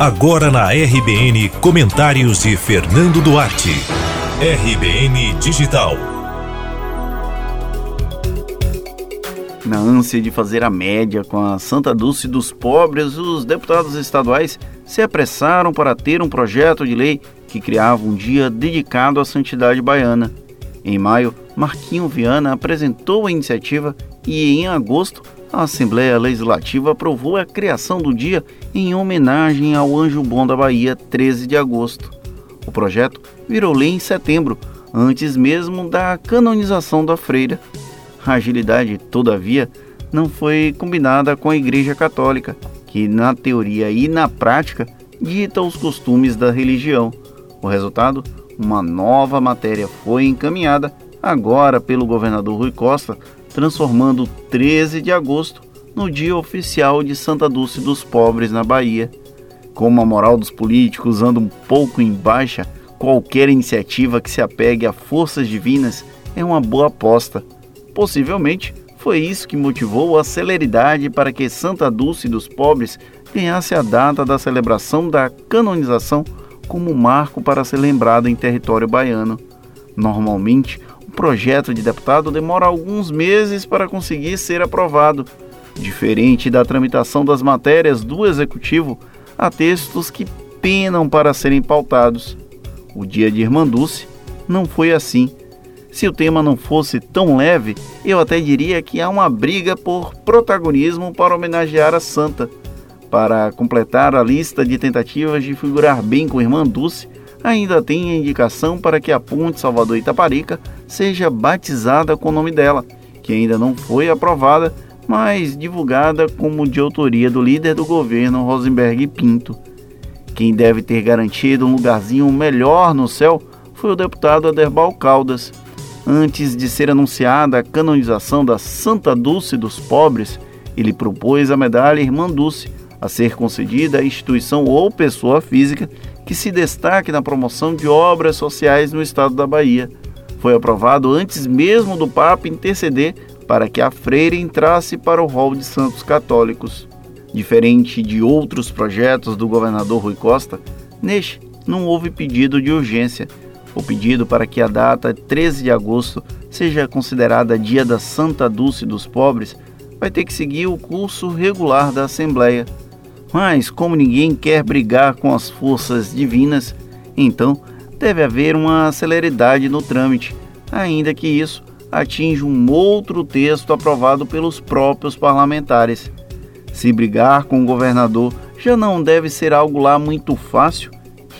Agora na RBN, comentários de Fernando Duarte. RBN Digital. Na ânsia de fazer a média com a Santa Dulce dos pobres, os deputados estaduais se apressaram para ter um projeto de lei que criava um dia dedicado à santidade baiana. Em maio, Marquinho Viana apresentou a iniciativa e, em agosto, a Assembleia Legislativa aprovou a criação do dia em homenagem ao Anjo Bom da Bahia, 13 de agosto. O projeto virou lei em setembro, antes mesmo da canonização da freira. A agilidade, todavia, não foi combinada com a Igreja Católica, que na teoria e na prática dita os costumes da religião. O resultado? Uma nova matéria foi encaminhada agora pelo governador Rui Costa transformando 13 de agosto no dia oficial de Santa Dulce dos Pobres na Bahia. Como a moral dos políticos anda um pouco em baixa, qualquer iniciativa que se apegue a forças divinas é uma boa aposta. Possivelmente foi isso que motivou a celeridade para que Santa Dulce dos Pobres ganhasse a data da celebração da canonização como marco para ser lembrado em território baiano. Normalmente, projeto de deputado demora alguns meses para conseguir ser aprovado. Diferente da tramitação das matérias do executivo, há textos que penam para serem pautados. O dia de Irmanduce não foi assim. Se o tema não fosse tão leve, eu até diria que há uma briga por protagonismo para homenagear a santa. Para completar a lista de tentativas de figurar bem com Irmã Dulce, ainda tem a indicação para que a ponte Salvador Itaparica seja batizada com o nome dela, que ainda não foi aprovada, mas divulgada como de autoria do líder do governo Rosenberg Pinto. Quem deve ter garantido um lugarzinho melhor no céu foi o deputado Aderbal Caldas. Antes de ser anunciada a canonização da Santa Dulce dos Pobres, ele propôs a medalha Irmã Dulce, a ser concedida à instituição ou pessoa física que se destaque na promoção de obras sociais no estado da Bahia. Foi aprovado antes mesmo do Papa interceder para que a freira entrasse para o rol de santos católicos. Diferente de outros projetos do governador Rui Costa, neste não houve pedido de urgência. O pedido para que a data 13 de agosto seja considerada dia da Santa Dulce dos Pobres vai ter que seguir o curso regular da Assembleia. Mas, como ninguém quer brigar com as forças divinas, então deve haver uma celeridade no trâmite, ainda que isso atinja um outro texto aprovado pelos próprios parlamentares. Se brigar com o governador já não deve ser algo lá muito fácil,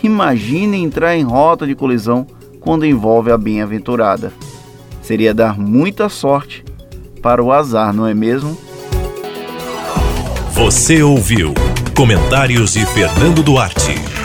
imagine entrar em rota de colisão quando envolve a bem-aventurada. Seria dar muita sorte para o azar, não é mesmo? Você ouviu Comentários de Fernando Duarte.